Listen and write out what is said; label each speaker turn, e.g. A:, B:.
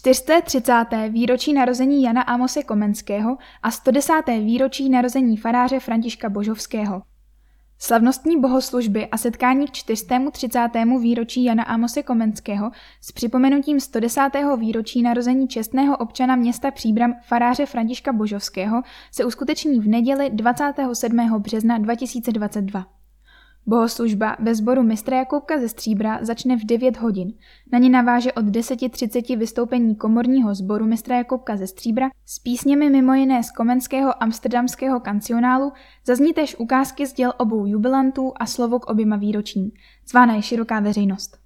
A: 430. výročí narození Jana Amose Komenského a 110. výročí narození faráře Františka Božovského. Slavnostní bohoslužby a setkání k 430. výročí Jana Amose Komenského s připomenutím 110. výročí narození čestného občana města Příbram faráře Františka Božovského se uskuteční v neděli 27. března 2022. Bohoslužba ve sboru mistra Jakoubka ze Stříbra začne v 9 hodin. Na ní naváže od 10.30 vystoupení komorního sboru mistra Jakoubka ze Stříbra s písněmi mimo jiné z komenského amsterdamského kancionálu, zazní též ukázky z děl obou jubilantů a slovo k oběma výročím. Zvána je široká veřejnost.